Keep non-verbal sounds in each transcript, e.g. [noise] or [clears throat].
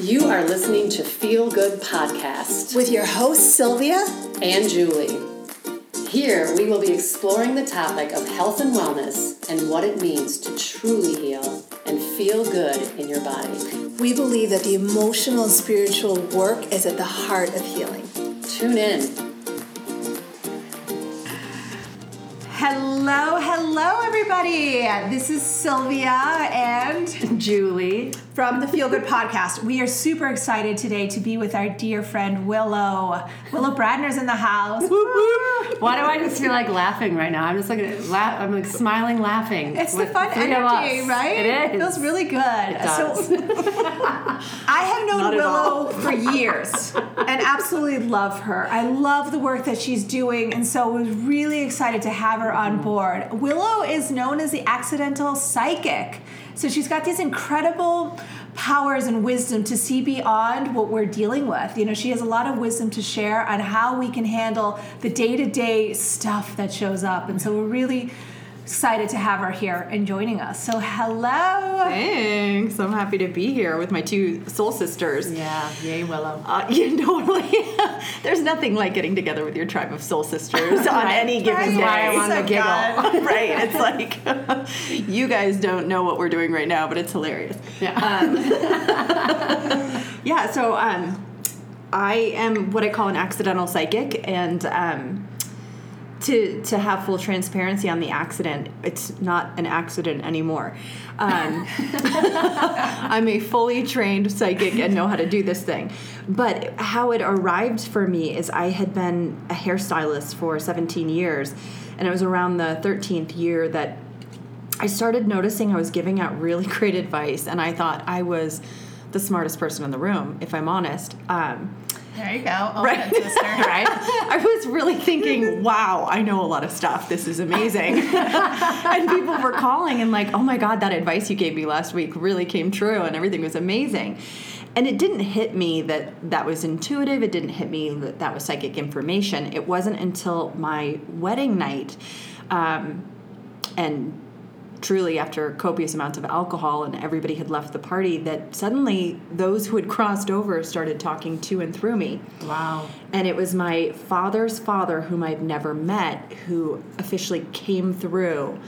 You are listening to Feel Good Podcast with your hosts, Sylvia and Julie. Here, we will be exploring the topic of health and wellness and what it means to truly heal and feel good in your body. We believe that the emotional and spiritual work is at the heart of healing. Tune in Hello, hello, everybody. This is Sylvia and [laughs] Julie from the Feel Good Podcast. We are super excited today to be with our dear friend Willow. Willow Bradner's in the house. Why do I just feel like laughing right now? I'm just like la- I'm like smiling, laughing. It's the fun energy, right? It is. It feels really good. It does. So, [laughs] I have known Willow for years and absolutely love her. I love the work that she's doing, and so was really excited to have her on board. Willow is known as the accidental psychic. So she's got these incredible powers and wisdom to see beyond what we're dealing with. You know, she has a lot of wisdom to share on how we can handle the day to day stuff that shows up. And so we're really excited to have her here and joining us. So, hello. Thanks. I'm happy to be here with my two soul sisters. Yeah, yay, Willow. Uh, [laughs] you totally. [laughs] There's nothing like getting together with your tribe of soul sisters on any given That's day. why I want to giggle. [laughs] right. It's like you guys don't know what we're doing right now, but it's hilarious. Yeah. Um, yeah. So um, I am what I call an accidental psychic, and um, to to have full transparency on the accident, it's not an accident anymore. Um, [laughs] I'm a fully trained psychic and know how to do this thing. But how it arrived for me is I had been a hairstylist for 17 years, and it was around the 13th year that I started noticing I was giving out really [laughs] great advice, and I thought I was the smartest person in the room, if I'm honest. Um, there you go. Oh, right. sister. [laughs] right? I was really thinking, [laughs] wow, I know a lot of stuff. This is amazing. [laughs] and people were calling and like, oh my God, that advice you gave me last week really came true and everything was amazing. And it didn't hit me that that was intuitive. It didn't hit me that that was psychic information. It wasn't until my wedding night um, and truly after copious amounts of alcohol and everybody had left the party that suddenly those who had crossed over started talking to and through me. Wow. And it was my father's father, whom I've never met, who officially came through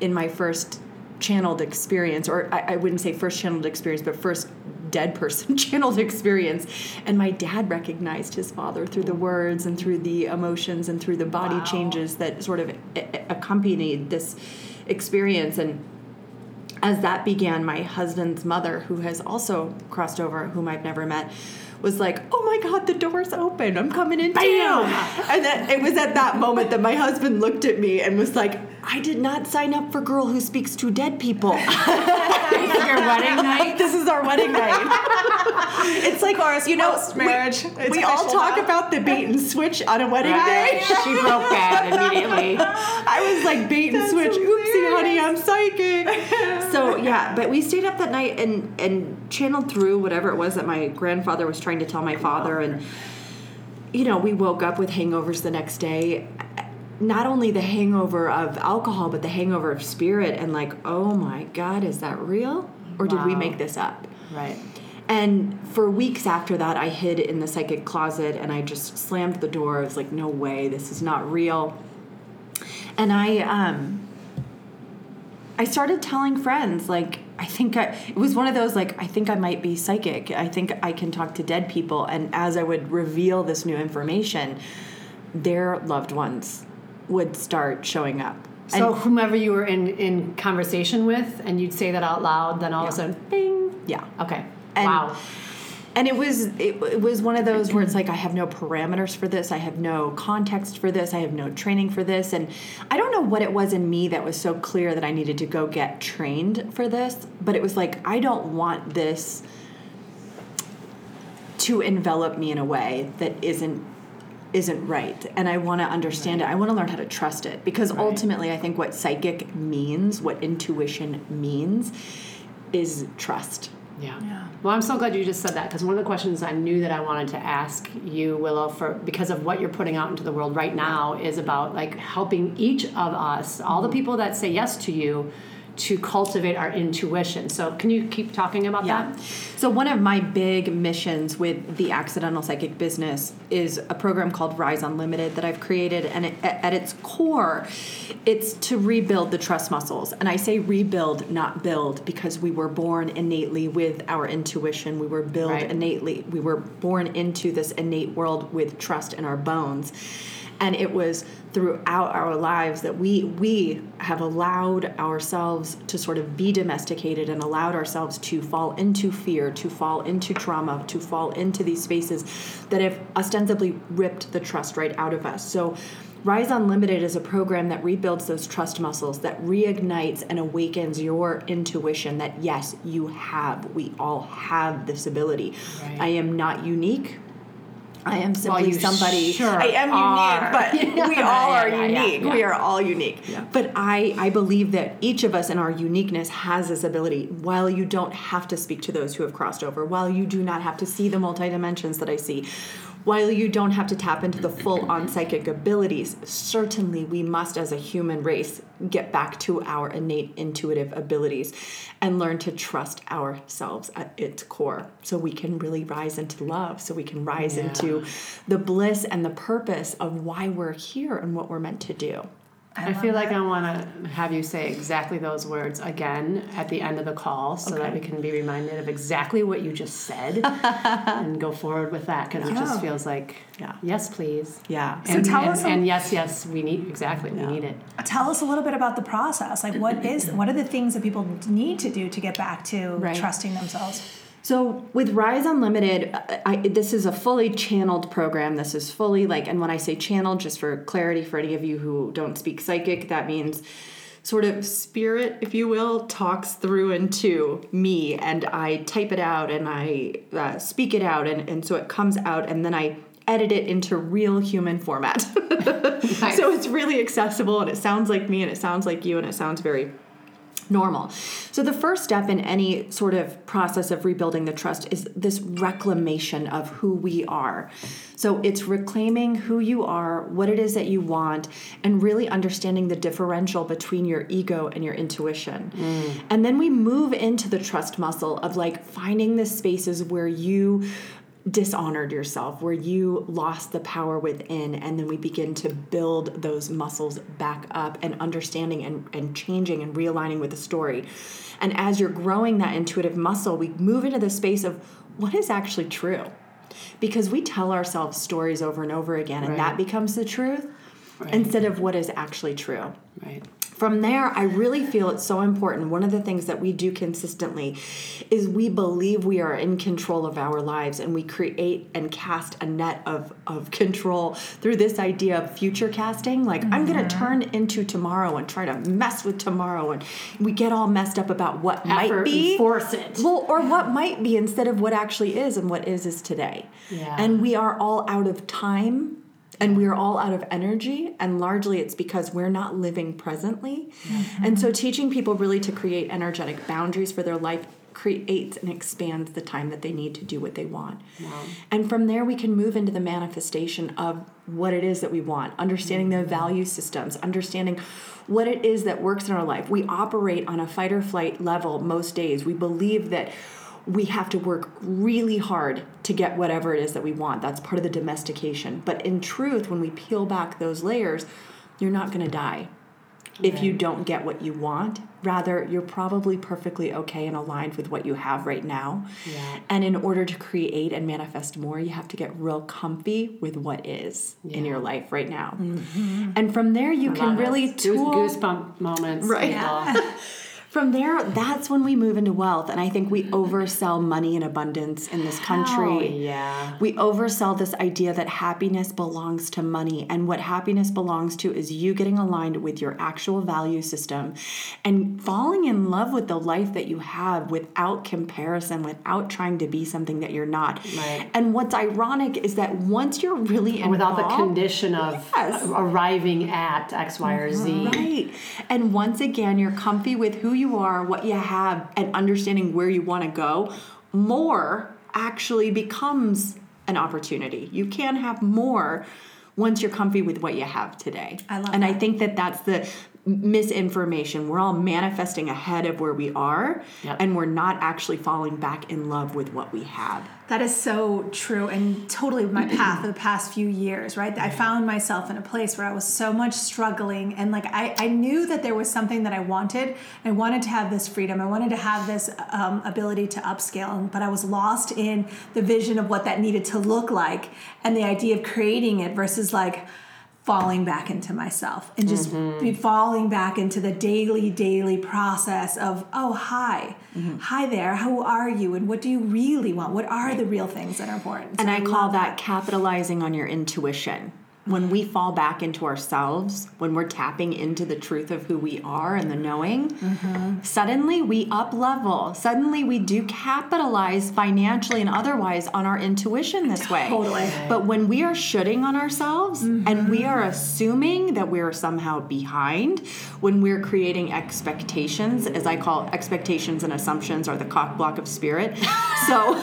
in my first channeled experience, or I, I wouldn't say first channeled experience, but first dead person [laughs] channeled experience. And my dad recognized his father through the words and through the emotions and through the body Wow. changes that sort of accompanied this experience. And as that began my husband's mother who has also crossed over whom i've never met was like oh my god the door's open. I'm coming in too. And then it was at that moment that my husband looked at me and was like i did not sign up for girl who speaks to dead people. This is your wedding night? [laughs] this is our wedding night. [laughs] It's like ours, you know post-marriage, we, we all talk now. about the bait and switch on a wedding Right? day she broke I was like bait and switch. Oopsie, honey, I'm psychic. [laughs] so yeah, but we stayed up that night and and channeled through whatever it was that my grandfather was trying to tell my father, and you know we woke up with hangovers the next day. Not only the hangover of alcohol, but the hangover of spirit, and like, oh my God, is that real, or did we make this up? Right. And for weeks after that, I hid in the psychic closet and I just slammed the door. I was like, no way, this is not real. And I, um, I started telling friends, like, I think I, it was one of those, like, I think I might be psychic. I think I can talk to dead people. And as I would reveal this new information, their loved ones would start showing up. So And- whomever you were in in conversation with, and you'd say that out loud, then all of a sudden, bing. yeah. Okay. And- wow. And it was it, it was one of those where it's like I have no parameters for this, I have no context for this, I have no training for this, and I don't know what it was in me that was so clear that I needed to go get trained for this, but it was like I don't want this to envelop me in a way that isn't isn't right. And i want to understand it. I want to learn how to trust it. Because ultimately i think what psychic means what intuition means is trust Yeah. Well, I'm so glad you just said that because one of the questions I knew that I wanted to ask you, Willow, for because of what you're putting out into the world right now, is about like helping each of us, all the people that say yes to you, to cultivate our intuition. So, can you keep talking about that? So, one of my big missions with the accidental psychic business is a program called Rise Unlimited that I've created. And it, at its core, it's to rebuild the trust muscles. And I say rebuild, not build, because we were born innately with our intuition. We were built Right. innately. We were born into this innate world with trust in our bones and it was throughout our lives that we we have allowed ourselves to sort of be domesticated and allowed ourselves to fall into fear to fall into trauma to fall into these spaces that have ostensibly ripped the trust right out of us so Rise Unlimited is a program that rebuilds those trust muscles, that reignites and awakens your intuition that yes, you have. We all have this ability. Right. I am not unique. I am simply you somebody. sure I am are. unique, but [laughs] we all are yeah, yeah, unique. yeah. We are all unique. But I, I believe that each of us in our uniqueness has this ability. While you don't have to speak to those who have crossed over, while you do not have to see the multi dimensions that I see, while you don't have to tap into the full on psychic abilities, certainly we must, as a human race, get back to our innate intuitive abilities and learn to trust ourselves at its core so we can really rise into love, so we can rise Yeah. into the bliss and the purpose of why we're here and what we're meant to do. I, feel like I want to have you say exactly those words again at the end of the call so that we can be reminded of exactly what you just said [laughs] and go forward with that because it just feels like, Yeah. yes, please. Yeah. So and, tell and, us a- and yes, yes, we need, exactly, we need it. Tell us a little bit about the process. Like, what is what are the things that people need to do to get back to Right. trusting themselves? So with Rise Unlimited, I, I, this is a fully channeled program. This is fully like, and when I say channeled, just for clarity for any of you who don't speak psychic, that means sort of spirit, if you will, talks through into me, and I type it out and I uh, speak it out, and, and so it comes out, and then I edit it into real human format. [laughs] So it's really accessible, and it sounds like me, and it sounds like you, and it sounds very normal. So the first step in any sort of process of rebuilding the trust is this reclamation of who we are. So it's reclaiming who you are, what it is that you want, and really understanding the differential between your ego and your intuition. Mm. And then we move into the trust muscle of like finding the spaces where you dishonored yourself, where you lost the power within, and then we begin to build those muscles back up and understanding and, and changing and realigning with the story. And as you're growing that intuitive muscle, we move into the space of what is actually true. Because we tell ourselves stories over and over again, and Right. that becomes the truth instead of what is actually true Right. From there, I really feel it's so important. One of the things that we do consistently is we believe we are in control of our lives and we create and cast a net of, of control through this idea of future casting. Like, I'm going to mm-hmm. turn into tomorrow and try to mess with tomorrow. And we get all messed up about what might be. force it. Well, or what might be instead of what actually is, and what is is today. Yeah. And we are all out of time and we are all out of energy, and largely it's because we're not living presently. Mm-hmm. And so, teaching people really to create energetic boundaries for their life creates and expands the time that they need to do what they want. And from there, we can move into the manifestation of what it is that we want, understanding the mm-hmm. value systems, understanding what it is that works in our life. We operate on a fight or flight level most days. We believe that we have to work really hard to get whatever it is that we want. That's part of the domestication. But in truth, when we peel back those layers, you're not going to die if you don't get what you want. Rather, you're probably perfectly okay and aligned with what you have right now. Yeah. And in order to create and manifest more, you have to get real comfy with what is in your life right now. Mm-hmm. And from there, you can Love it. really tool. goosebump moments. Right. people. [laughs] From there, that's when we move into wealth. And I think we oversell money and abundance in this country. Oh, yeah. We oversell this idea that happiness belongs to money. And what happiness belongs to is you getting aligned with your actual value system and falling in love with the life that you have without comparison, without trying to be something that you're not. Right. And what's ironic is that once you're really And without the condition of Yes. arriving at X, Y, or Z. Right. And once again, you're comfy with who you are, what you have, and understanding where you want to go. More actually becomes an opportunity. You can have more once you're comfy with what you have today. I love And I think that that's the misinformation. We're all manifesting ahead of where we are, Yep. and we're not actually falling back in love with what we have. That is so true and totally my [clears throat] path for the past few years, right? I found myself in a place where I was so much struggling and like I, I knew that there was something that I wanted. I wanted to have this freedom. I wanted to have this um, ability to upscale, but I was lost in the vision of what that needed to look like and the idea of creating it versus like falling back into myself and just be falling back into the daily daily process of oh hi mm-hmm. hi there who are you? And what do you really want? What are the real things that are important And So I call that capitalizing on your intuition. When we fall back into ourselves, when we're tapping into the truth of who we are and the knowing, mm-hmm. suddenly we up level. Suddenly we do capitalize financially and otherwise on our intuition this [laughs] way. Totally. But when we are shooting on ourselves and we mm-hmm. are assuming that we're somehow behind, when we're creating expectations, as I call expectations and assumptions are the cock block of spirit. [laughs] So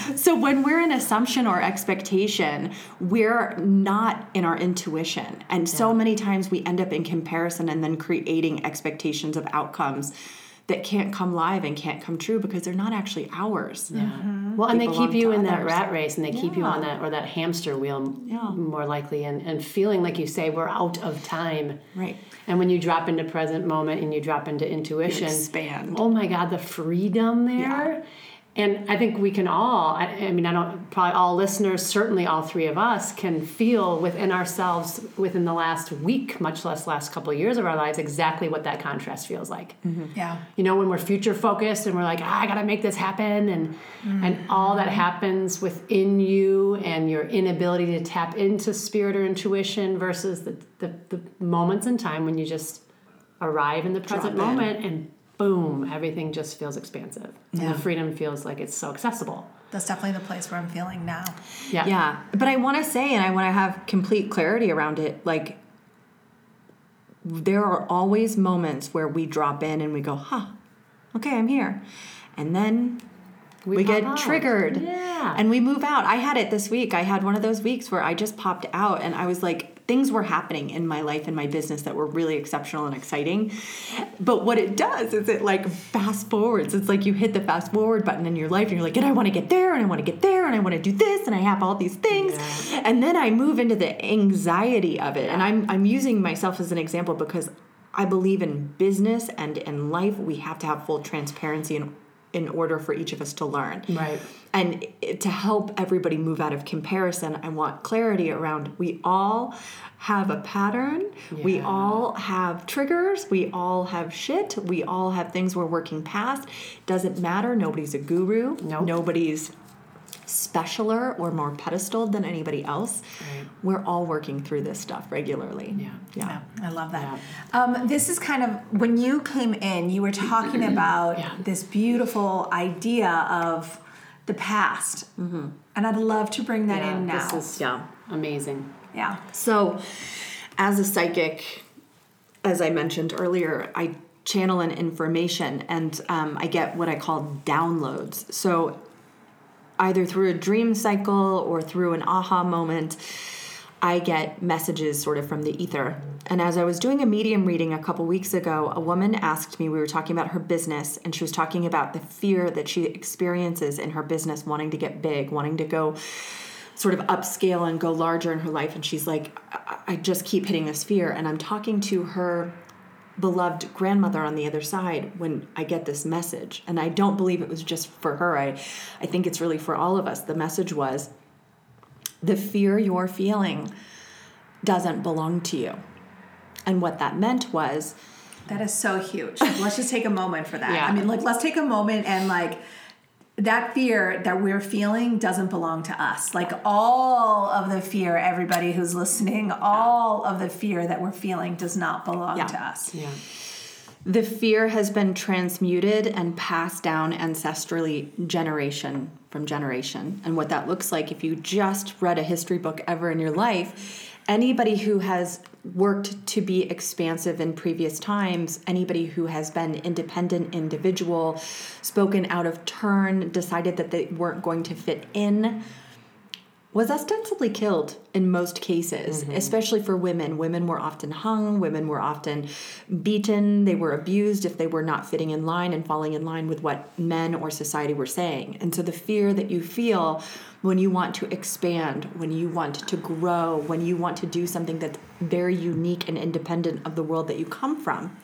[laughs] so when we're in assumption or expectation, we're not in our intuition. And so many times we end up in comparison and then creating expectations of outcomes that can't come live and can't come true because they're not actually ours. Yeah. Mm-hmm. Well, and they belong keep you to in that rat race and they keep you on that or that hamster wheel Yeah. more likely and, and feeling like you say we're out of time. Right. And when you drop into present moment and you drop into intuition, expand. Oh my God, the freedom there. And I think we can all, I, I mean, I don't, probably all listeners, certainly all three of us, can feel within ourselves within the last week, much less last couple of years of our lives, exactly what that contrast feels like. Yeah. You know when we're future focused and we're like ah, i gotta make this happen and and all that happens within you and your inability to tap into spirit or intuition versus the, the, the moments in time when you just arrive in the present Drop in. moment and boom everything just feels expansive and Yeah. the freedom feels like it's so accessible that's definitely the place where i'm feeling now yeah Yeah. But I want to say, and I want to have complete clarity around it, like, there are always moments where we drop in and we go, huh, okay, I'm here. And then we, pop get out. triggered Yeah. and we move out. I had it this week. I had one of those weeks where I just popped out and I was like, things were happening in my life and my business that were really exceptional and exciting. But what it does is it like fast forwards. It's like you hit the fast forward button in your life and you're like, and I want to get there and I want to get there and I want to do this and I have all these things. And then I move into the anxiety of it. And I'm I'm using myself as an example because I believe in business and in life we have to have full transparency in in order for each of us to learn. Right. And to help everybody move out of comparison, I want clarity around we all have a pattern. We all have triggers. We all have shit. We all have things we're working past. Doesn't matter. Nobody's a guru. Nope. Nobody's specialer or more pedestaled than anybody else. Right. We're all working through this stuff regularly. Yeah. Yeah. I love that. Um, this is kind of when you came in, you were talking [clears throat] about Yeah. this beautiful idea of the past, and I'd love to bring that Yeah, in now. this is Yeah. amazing yeah, So, as a psychic, as I mentioned earlier, I channel in information and um, I get what I call downloads. So, either through a dream cycle or through an aha moment, I get messages sort of from the ether. And as I was doing a medium reading a couple weeks ago, a woman asked me, we were talking about her business, and she was talking about the fear that she experiences in her business, wanting to get big, wanting to go sort of upscale and go larger in her life. And she's like, I, just keep hitting this fear. And I'm talking to her beloved grandmother on the other side when I get this message. And I don't believe it was just for her. I, I think it's really for all of us. The message was the fear you're feeling doesn't belong to you. And what that meant was that is so huge. let's just take a moment for that. [laughs] Yeah. I mean, like, let's take a moment and like. That fear that we're feeling doesn't belong to us. Like all of the fear, everybody who's listening, all of the fear that we're feeling does not belong Yeah. to us. yeah the fear has been transmuted and passed down ancestrally generation from generation. And what that looks like, if you just read a history book ever in your life, anybody who has worked to be expansive in previous times, anybody who has been independent individual, spoken out of turn, decided that they weren't going to fit in, was ostensibly killed in most cases, mm-hmm. especially for women. Women were often hung, women were often beaten, they were abused if they were not fitting in line and falling in line with what men or society were saying. And so the fear that you feel when you want to expand, when you want to grow, when you want to do something that's very unique and independent of the world that you come from,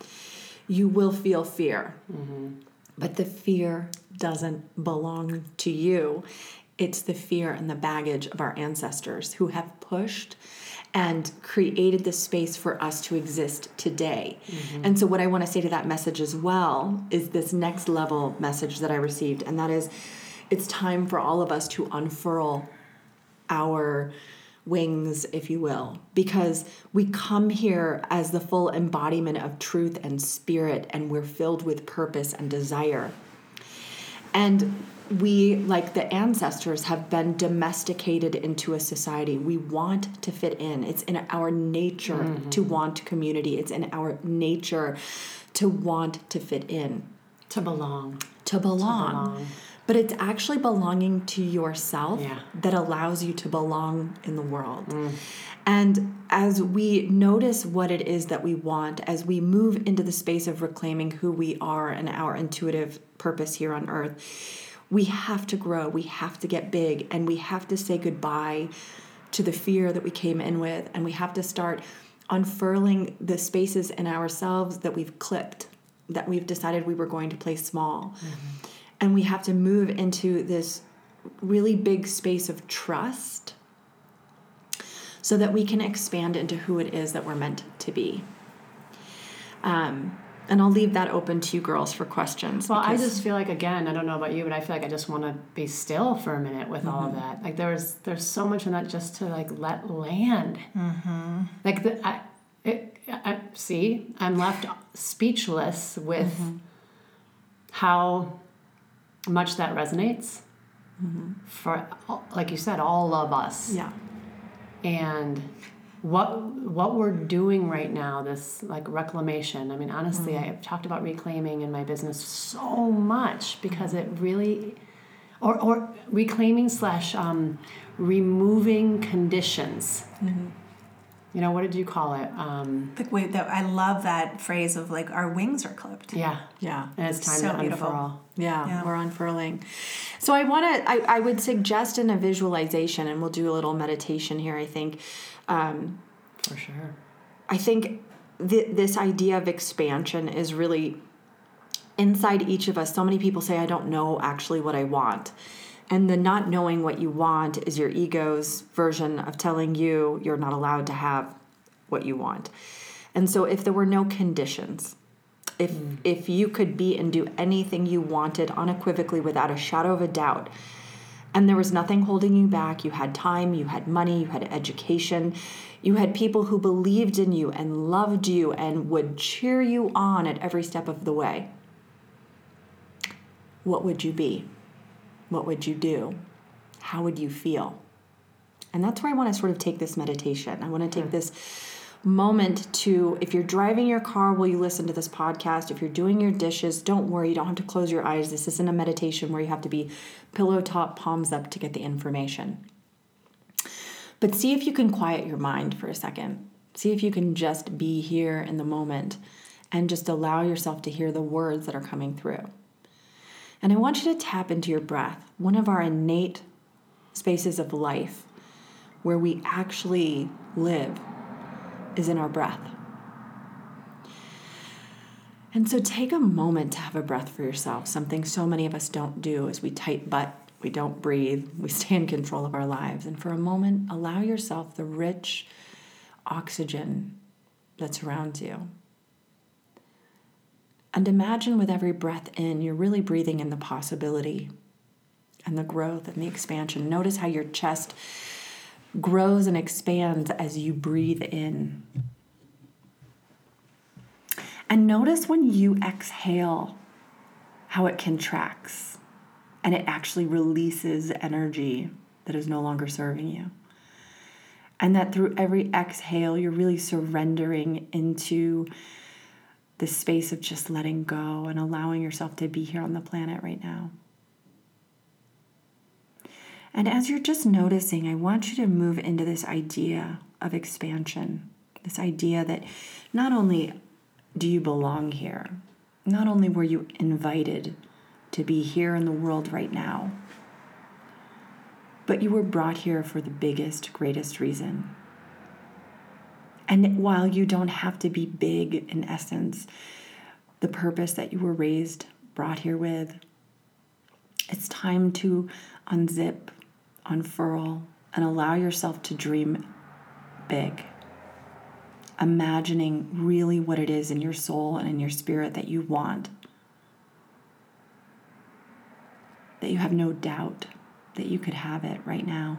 you will feel fear. Mm-hmm. But the fear doesn't belong to you. It's the fear and the baggage of our ancestors who have pushed and created the space for us to exist today. Mm-hmm. And so, what I want to say to that message as well is this next level message that I received, and that is it's time for all of us to unfurl our wings, if you will, because we come here as the full embodiment of truth and spirit, and we're filled with purpose and desire. And we, like the ancestors, have been domesticated into a society. We want to fit in. It's in our nature mm-hmm. to want community, it's in our nature to want to fit in, To belong. to belong. belong. But it's actually belonging to yourself Yeah. that allows you to belong in the world. Mm. And as we notice what it is that we want, as we move into the space of reclaiming who we are and our intuitive purpose here on earth, we have to grow, we have to get big, and we have to say goodbye to the fear that we came in with, and we have to start unfurling the spaces in ourselves that we've clipped, that we've decided we were going to play small. And we have to move into this really big space of trust so that we can expand into who it is that we're meant to be. Um, and I'll leave that open to you girls for questions. Well, I just feel like again, I don't know about you, but I feel like I just want to be still for a minute with all of Mm-hmm. that. Like there's there's so much in that just to like let land. Mm-hmm. Like the I, it, I see I'm left speechless with Mm-hmm. how much that resonates for like you said all of us yeah. and what what we're doing right now this like reclamation i mean honestly i've talked about reclaiming in my business so much because it really or, or reclaiming slash um, removing conditions you know what did you call it um, Like wait, that I love that phrase of like our wings are clipped. yeah Yeah. and it's time So to beautiful. unfurl Yeah, Yeah. we're unfurling. So I want to. I, I would suggest in a visualization, and we'll do a little meditation here. I think. Um, for sure I think th- this idea of expansion is really inside each of us. So many people say, "I don't know actually what I want," and the not knowing what you want is your ego's version of telling you you're not allowed to have what you want. And so, if there were no conditions, if if you could be and do anything you wanted unequivocally without a shadow of a doubt and there was nothing holding you back. You had time you had money you had education. You had people who believed in you and loved you and would cheer you on at every step of the way. What would you be? What would you do? How would you feel? And that's where i want to sort of take this meditation. I want to take this moment to if you're driving your car while you listen to this podcast if you're doing your dishes don't worry you don't have to close your eyes. This isn't a meditation where you have to be pillow top palms up to get the information. But see if you can quiet your mind for a second. See if you can just be here in the moment and just allow yourself to hear the words that are coming through. And i want you to tap into your breath one of our innate spaces of life where we actually live is in our breath. And so take a moment to have a breath for yourself. Something so many of us don't do is we tight butt, we don't breathe, we stay in control of our lives. And for a moment, allow yourself the rich oxygen that surrounds you. And imagine with every breath in, you're really breathing in the possibility and the growth and the expansion. Notice how your chest grows and expands as you breathe in. And notice when you exhale how it contracts and it actually releases energy that is no longer serving you. And that through every exhale, you're really surrendering into the space of just letting go and allowing yourself to be here on the planet right now. And as you're just noticing, I want you to move into this idea of expansion, this idea that not only do you belong here, not only were you invited to be here in the world right now, but you were brought here for the biggest, greatest reason. And while you don't have to be big in essence, the purpose that you were raised, brought here with, it's time to unzip, unfurl, and allow yourself to dream big. Imagining really what it is in your soul and in your spirit that you want. That you have no doubt that you could have it right now.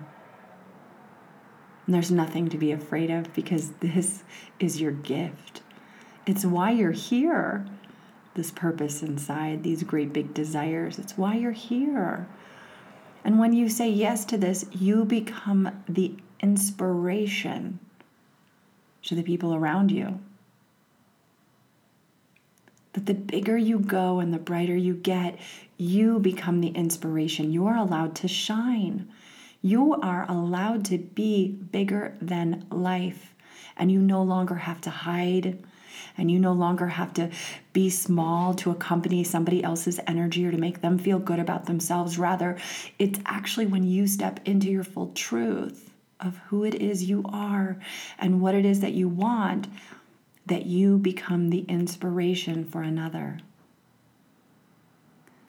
And there's nothing to be afraid of because [laughs] this is your gift. It's why you're here. This purpose inside, these great big desires. It's why you're here. And when you say yes to this, you become the inspiration to the people around you. That the bigger you go and the brighter you get, you become the inspiration. You are allowed to shine. You are allowed to be bigger than life. And you no longer have to hide. And you no longer have to be small to accompany somebody else's energy or to make them feel good about themselves. Rather, it's actually when you step into your full truth of who it is you are and what it is that you want that you become the inspiration for another.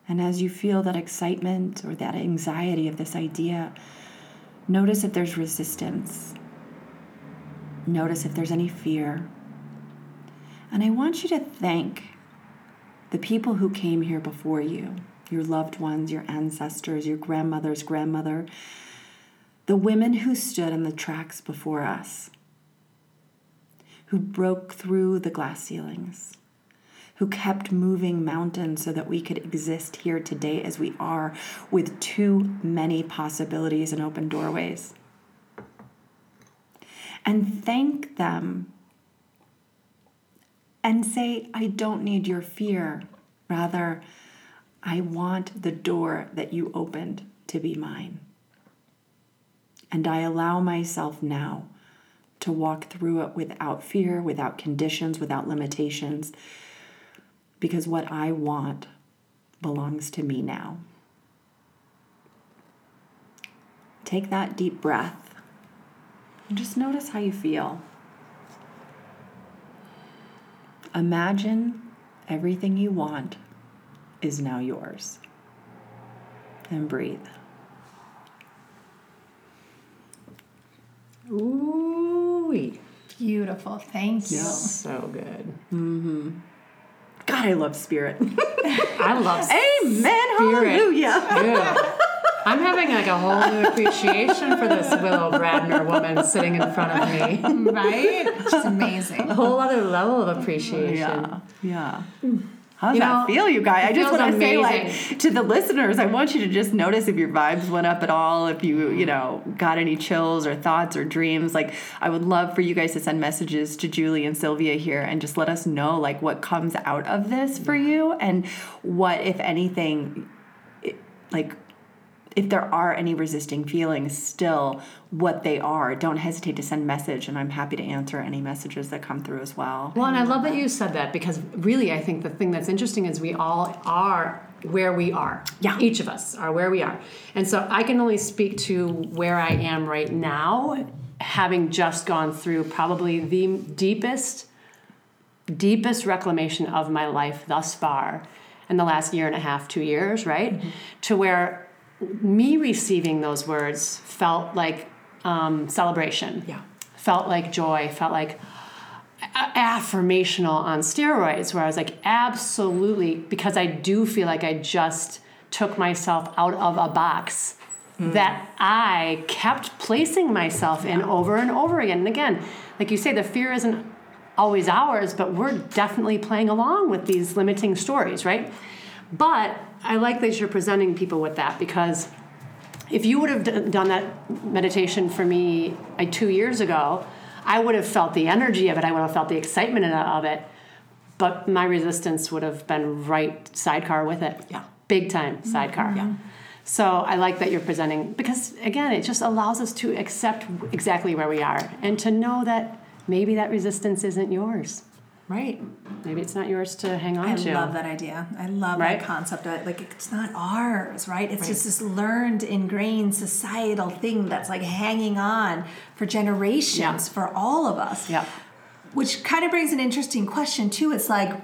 And as you feel that excitement or that anxiety of this idea, notice if there's resistance. Notice if there's any fear. And I want you to thank the people who came here before you your loved ones, your ancestors, your grandmother's grandmother, the women who stood on the tracks before us, who broke through the glass ceilings, who kept moving mountains so that we could exist here today as we are with too many possibilities and open doorways. And thank them and say, I don't need your fear. Rather, I want the door that you opened to be mine. And I allow myself now to walk through it without fear, without conditions, without limitations, because what I want belongs to me now. Take that deep breath and just notice how you feel. Imagine everything you want is now yours. And breathe. Ooh, Beautiful. Thank you. so good. Mm-hmm. God, I love spirit. [laughs] I love spirit. [laughs] Amen. Spirit. Hallelujah. too. I'm having like a whole new appreciation for this Willow Bradner woman sitting in front of me. [laughs] Right? She's amazing. A whole other level of appreciation. Yeah. Yeah. How does You that know, feel, you guys? I just want to say, like, to the listeners, I want you to just notice if your vibes went up at all, if you, you mm-hmm. know, got any chills or thoughts or dreams. Like, I would love for you guys to send messages to Julie and Sylvia here and just let us know, like, what comes out of this for you and what, if anything, it, like, if there are any resisting feelings still what they are don't hesitate to send message and i'm happy to answer any messages that come through as well Well, and I love that you said that because really, I think the thing that's interesting is we all are where we are. Yeah. Each of us are where we are. And so I can only speak to where I am right now, having just gone through probably the deepest, deepest reclamation of my life thus far in the last year and a half, two years, right? Mm-hmm. To where me receiving those words felt like um, celebration. Yeah. Felt like joy, felt like affirmational on steroids where I was like, absolutely, because I do feel like I just took myself out of a box that I kept placing myself in over and over again. And again, like you say, the fear isn't always ours, but we're definitely playing along with these limiting stories, right? But I like that you're presenting people with that because if you would have d- done that meditation for me like two years ago, I would have felt the energy of it. I would have felt the excitement of it. But my resistance would have been right sidecar with it. Yeah. Big time mm-hmm. sidecar. Yeah. So I like that you're presenting because again, it just allows us to accept exactly where we are and to know that maybe that resistance isn't yours. Right. Maybe it's not yours to hang on I to. I love that idea. I love Right? that concept. Of, like it's not ours, right? It's just this learned, ingrained societal thing that's like hanging on for generations Yeah. for all of us. Yeah. Which kind of brings an interesting question too. It's like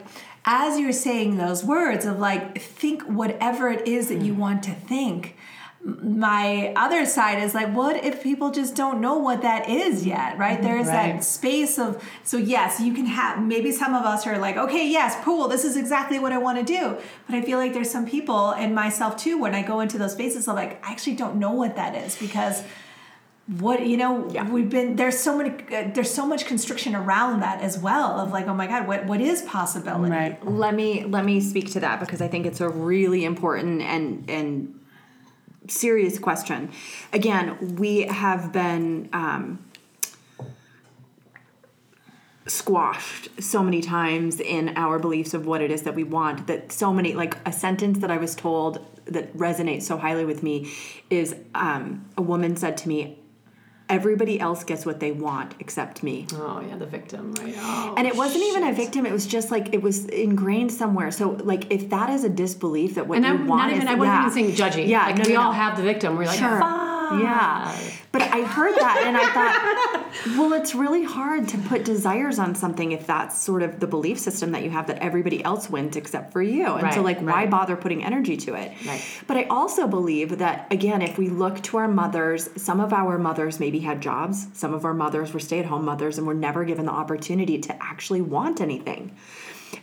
as you're saying those words of like think whatever it is that Mm. you want to think. M- My other side is like, what if people just don't know what that is yet, right? There's Right. that space of so yes you can have maybe some of us are like okay yes pool this is exactly what i want to do but i feel like there's some people and myself too when i go into those spaces i'm like i actually don't know what that is because what you know we've been there's so many uh, there's so much constriction around that as well of like oh my god what what is possibility Right. let me let me speak to that because I think it's a really important and and serious question. Again, we have been um, squashed so many times in our beliefs of what it is that we want that so many like a sentence that I was told that resonates so highly with me is um, a woman said to me everybody else gets what they want except me Oh yeah, the victim, right? Oh, and it wasn't even a victim; it was just like it was ingrained somewhere. So, like, if that is a disbelief that what and you I'm want not even. is, I wasn't yeah. even saying judgy. Yeah, like no, we no, all no. have the victim. We're like, Sure. Yeah. But I heard that and I thought, [laughs] well, it's really hard to put desires on something if that's sort of the belief system that you have that everybody else wins except for you. And so, Right, like, why bother putting energy to it? Right. But I also believe that, again, if we look to our mothers, some of our mothers maybe had jobs, some of our mothers were stay at home mothers and were never given the opportunity to actually want anything.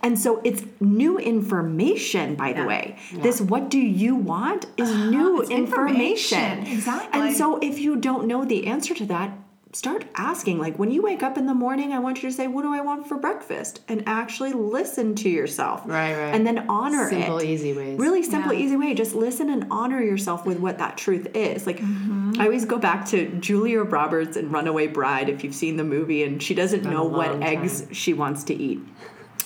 And so it's new information, by the way. This what do you want is new Uh-huh, it's information. information, exactly. And so if you don't know the answer to that, start asking. Like when you wake up in the morning, I want you to say, What do I want for breakfast? And actually listen to yourself. Right, right. And then honor Simple, it. Simple easy ways. Really simple, Yeah. easy way. Just listen and honor yourself with what that truth is. Like I always go back to Julia Roberts in Runaway Bride, if you've seen the movie, and she doesn't know what long eggs she wants to eat.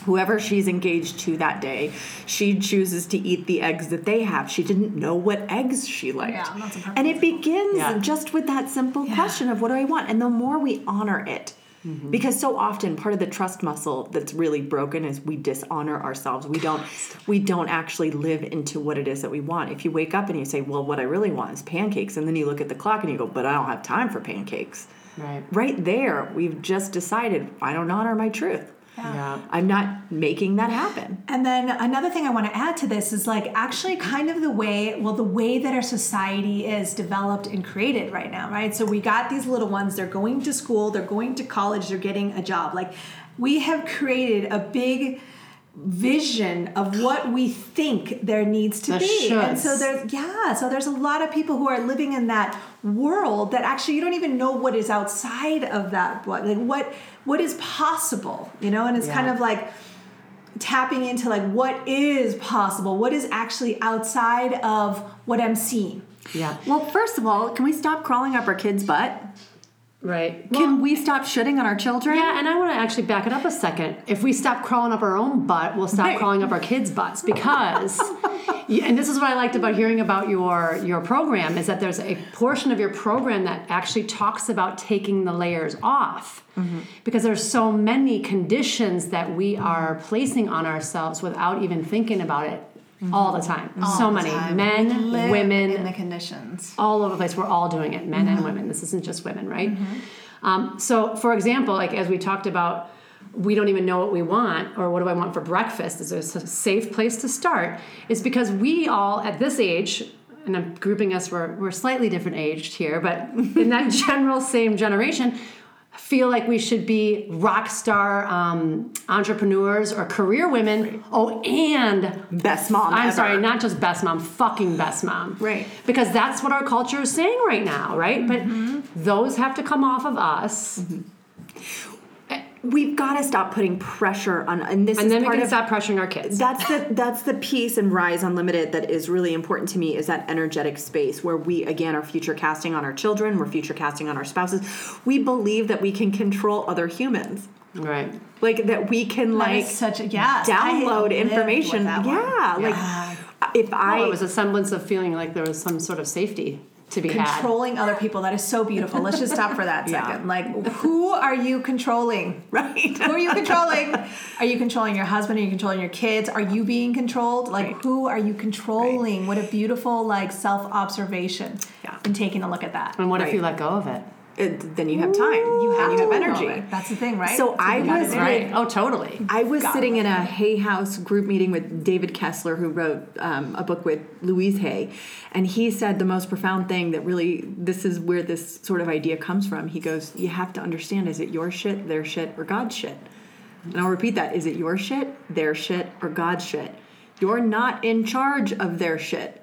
Whoever she's engaged to that day, she chooses to eat the eggs that they have. She didn't know what eggs she liked. Yeah, that's a and it begins Yeah. just with that simple question of what do I want? And the more we honor it, Mm-hmm. because so often part of the trust muscle that's really broken is we dishonor ourselves. We don't we don't actually live into what it is that we want. If you wake up and you say, "Well, what I really want is pancakes," and then you look at the clock and you go, "But I don't have time for pancakes." Right. Right there, we've just decided I don't honor my truth. Yeah. I'm not making that happen. And then another thing I want to add to this is like actually kind of the way, well, the way that our society is developed and created right now, right? So we got these little ones, they're going to school, they're going to college, they're getting a job. Like we have created a big vision of what we think there needs to The be. And so there's yeah, so there's a lot of people who are living in that world that actually you don't even know what is outside of that what like what what is possible, you know? And it's kind of like tapping into like what is possible, what is actually outside of what I'm seeing. Yeah. Well, first of all, can we stop crawling up our kids' butt? Right. Can we stop shitting on our children? Yeah, and I want to actually back it up a second. If we stop crawling up our own butt, we'll stop Right. crawling up our kids' butts because, [laughs] and this is what I liked about hearing about your your program is that there's a portion of your program that actually talks about taking the layers off mm-hmm. because there's so many conditions that we are placing on ourselves without even thinking about it Mm-hmm. all the time. so many men, Live women, in the conditions. all over the place. We're all doing it, men and mm-hmm. women. This isn't just women, right? Mm-hmm. Um, so, for example, like as we talked about, we don't even know what we want or what do I want for breakfast. Is there a safe place to start? Is because we all at this age, and I'm grouping us, we're, we're slightly different aged here, but in that [laughs] general same generation, feel like we should be rock star um, entrepreneurs or career women. Oh, and Best mom I'm ever. sorry, not just best mom, fucking best mom. Right. Because that's what our culture is saying right now, right? But those have to come off of us. We've got to stop putting pressure on, and this And is then we part can of stop pressuring our kids. that's the that's the piece in Rise Unlimited that is really important to me is that energetic space where we again are future casting on our children, we're future casting on our spouses. We believe that we can control other humans. right. Like that we can That like such a yes. I download lived information. that one. Yeah, like Yeah. I- if I it was a semblance of feeling like there was some sort of safety to be had. controlling other people that is so beautiful. Let's just stop for that [laughs] Yeah. second. Like who are you controlling? [laughs] Right. Who are you controlling? Are you controlling your husband? Are you controlling your kids? Are you being controlled? Like Right. who are you controlling? What a beautiful like self-observation Yeah. and taking a look at that. And what if you let go of it? It- then you have time you have, you have energy that's the thing right So I was. Right. Oh, totally. I was Got sitting it. in a Hay House group meeting with David Kessler, who wrote um, a book with Louise Hay, and he said the most profound thing that really this is where this sort of idea comes from. He goes, "You have to understand: is it your shit, their shit, or God's shit?" And I'll repeat that: is it your shit, their shit, or God's shit? You're not in charge of their shit.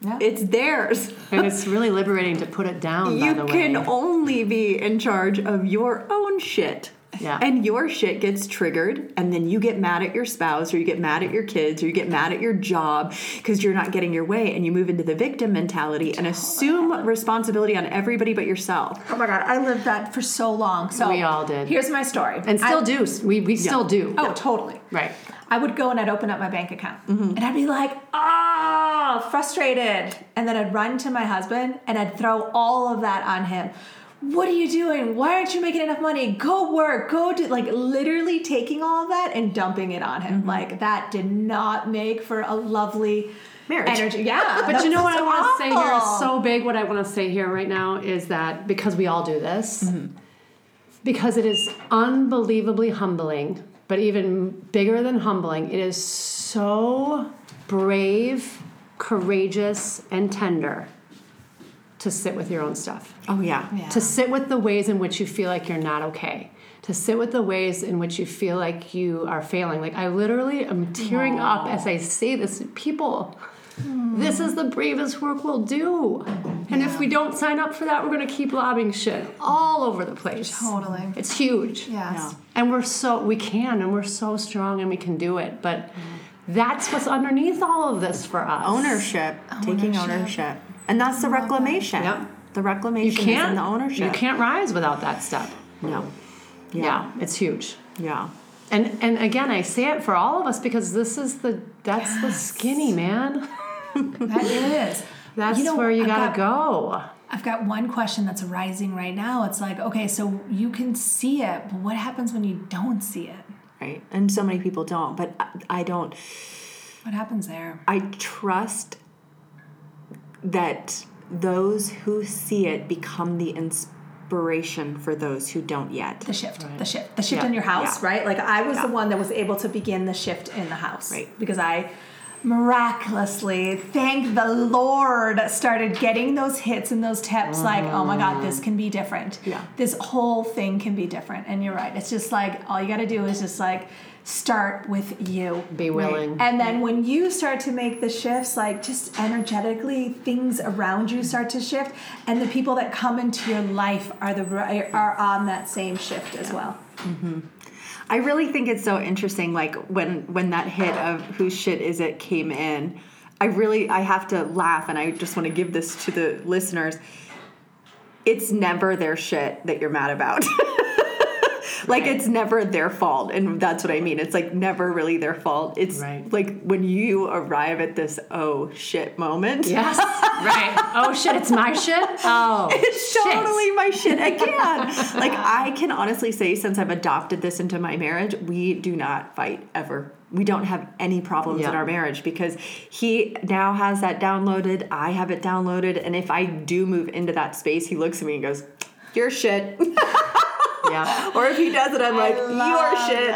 Yeah. It's theirs. And it's really liberating to put it down, by You the way. can only be in charge of your own shit. Yeah. And your shit gets triggered, and then you get mad at your spouse, or you get mad at your kids, or you get mad at your job because you're not getting your way, and you move into the victim mentality and assume responsibility on everybody but yourself. oh my god i lived that for so long so We all did. here's my story and still I- do. We, we still do. oh totally Right. I would go and I'd open up my bank account and I'd be like, ah, frustrated. And then I'd run to my husband and I'd throw all of that on him. What are you doing? Why aren't you making enough money? Go work. Go do like literally taking all of that and dumping it on him. Like that did not make for a lovely Marriage. energy. Yeah. [laughs] But you know what I want to say here is so big. What I want to say here right now is that because we all do this, Mm-hmm. because it is unbelievably humbling, but even bigger than humbling, it is so brave, courageous, and tender to sit with your own stuff. Oh, yeah. Yeah. To sit with the ways in which you feel like you're not okay. To sit with the ways in which you feel like you are failing. Like I literally am tearing up as I say this. People, this is the bravest work we'll do. And if we don't sign up for that, we're gonna keep lobbing shit all over the place. Totally. It's huge. Yes. And we're so we can and we're so strong and we can do it. But that's what's underneath all of this for us. Ownership, taking ownership. And that's the reclamation. Yep. The reclamation is can't in the ownership. You can't rise without that step. No. Yeah, it's huge. Yeah. And and again, I say it for all of us because this is the that's the skinny man. [laughs] That is. That's You know, where you gotta got- go. I've got one question that's arising right now. It's like, okay, so you can see it, but what happens when you don't see it? Right. And so many people don't, but I, I don't. What happens there? I trust that those who see it become the inspiration for those who don't yet. The shift, the shift, the shift Yeah. in your house, Yeah. right? Like I was the one that was able to begin the shift in the house, Right. Because I miraculously, thank the Lord, started getting those hits and those tips. Like, oh my God, mm. this can be different. Yeah. this whole thing can be different. And you're right. It's just like all you got to do is just like start with you. Be willing. And then when you start to make the shifts, like just energetically, things around you start to shift, and the people that come into your life are the are on that same shift as well. Mm-hmm. I really think it's so interesting. Like when when that hit of whose shit is it came in, I really I have to laugh, and I just want to give this to the listeners. It's never their shit that you're mad about. [laughs] like it's never their fault, and that's what I mean. It's like never really their fault. It's Right. like when you arrive at this oh shit moment. Yes. [laughs] right. Oh shit, it's my shit? Oh. [laughs] It's shit. totally my shit again. like I can honestly say, since I've adopted this into my marriage, we do not fight ever. We don't have any problems in our marriage because he now has that downloaded. I have it downloaded, and if I do move into that space, he looks at me and goes, "Your shit," [laughs] Yeah. or if he does it, I'm like, "Your shit."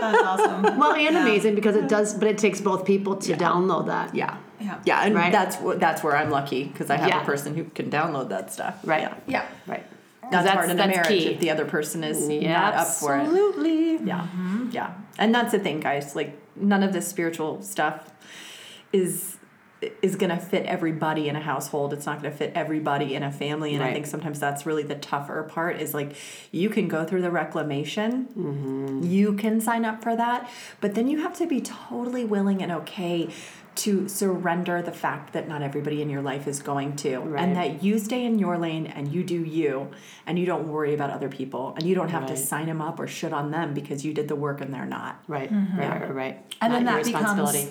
That's awesome. Well, and amazing because it does, but it takes both people to download that. Yeah. Yeah. Yeah, and Right. that's that's where I'm lucky because I have Yeah. a person who can download that stuff. Right. Yeah. Yeah. Right. That's, That's- part of the marriage key. if the other person is Yeah, not up for it. Absolutely. Yeah, mm-hmm. yeah, and that's the thing, guys. Like none of this spiritual stuff is is gonna fit everybody in a household. It's not gonna fit everybody in a family, and I think sometimes that's really the tougher part. Is like you can go through the reclamation, Mm-hmm. you can sign up for that, but then you have to be totally willing and okay to surrender the fact that not everybody in your life is going to Right. and that you stay in your lane and you do you and you don't worry about other people and you don't have to sign them up or shit on them because you did the work and they're not Right. Mm-hmm. Right. Right. Right. And then Not your that becomes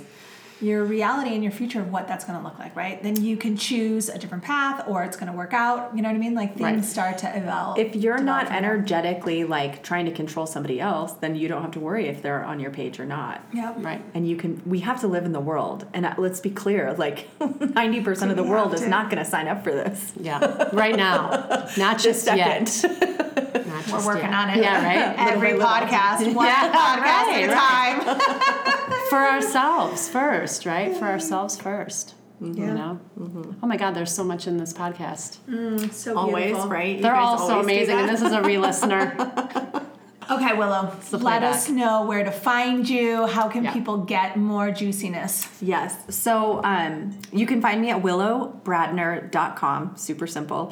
your reality and your future of what that's going to look like, right? Then you can choose a different path or it's going to work out. You know what I mean? Like things Right. start to evolve. If you're not develop from energetically like trying to control somebody else, then you don't have to worry if they're on your page or not. Yep. Right. And you can. We have to live in the world, and uh, let's be clear: like [laughs] ninety percent of the world have is not going to sign up for this. Yeah. Right now. Not [laughs] just yet. [laughs] Not We're working yet. on it. Yeah, right? Every Little by little. podcast, one Yeah, podcast right, at a time. For ourselves first, right? For ourselves first. You Yeah. know? Oh my God, there's so much in this podcast. So Always beautiful. right. You They're all so amazing, and this is a re-listener. [laughs] Okay, Willow. Let playback. us know where to find you. How can Yeah. people get more juiciness? Yes. So um, you can find me at willowbradner.com. Super simple.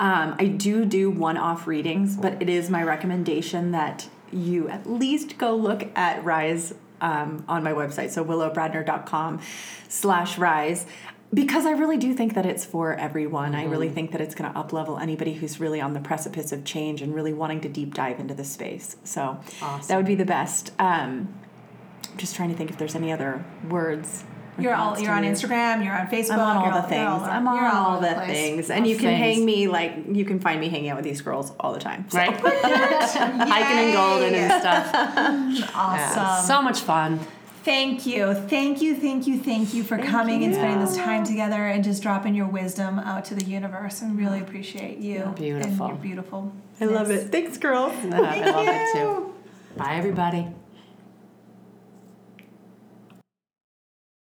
Um, I do do one off readings, but it is my recommendation that you at least go look at Rise um, on my website. So willowbradner.com slash rise. Because I really do think that it's for everyone. I really think that it's going to uplevel anybody who's really on the precipice of change and really wanting to deep dive into the space. So that would be the best. Um, I'm just trying to think if there's any other words. Or You're all you're on. Instagram. You're on Facebook. I'm on all you're the you're things. all- I'm on you're all, over the place. things, and All you can things. hang me like you can find me hanging out with these girls all the time. So. Right? [laughs] Hiking in Golden and stuff. Awesome. So much fun. Thank you. Thank you. Thank you. Thank you for coming and spending this time together and just dropping your wisdom out to the universe. I really appreciate you. Beautiful. And your beautiful. I love it. Thanks, girls. [laughs] I love it too. Bye, everybody.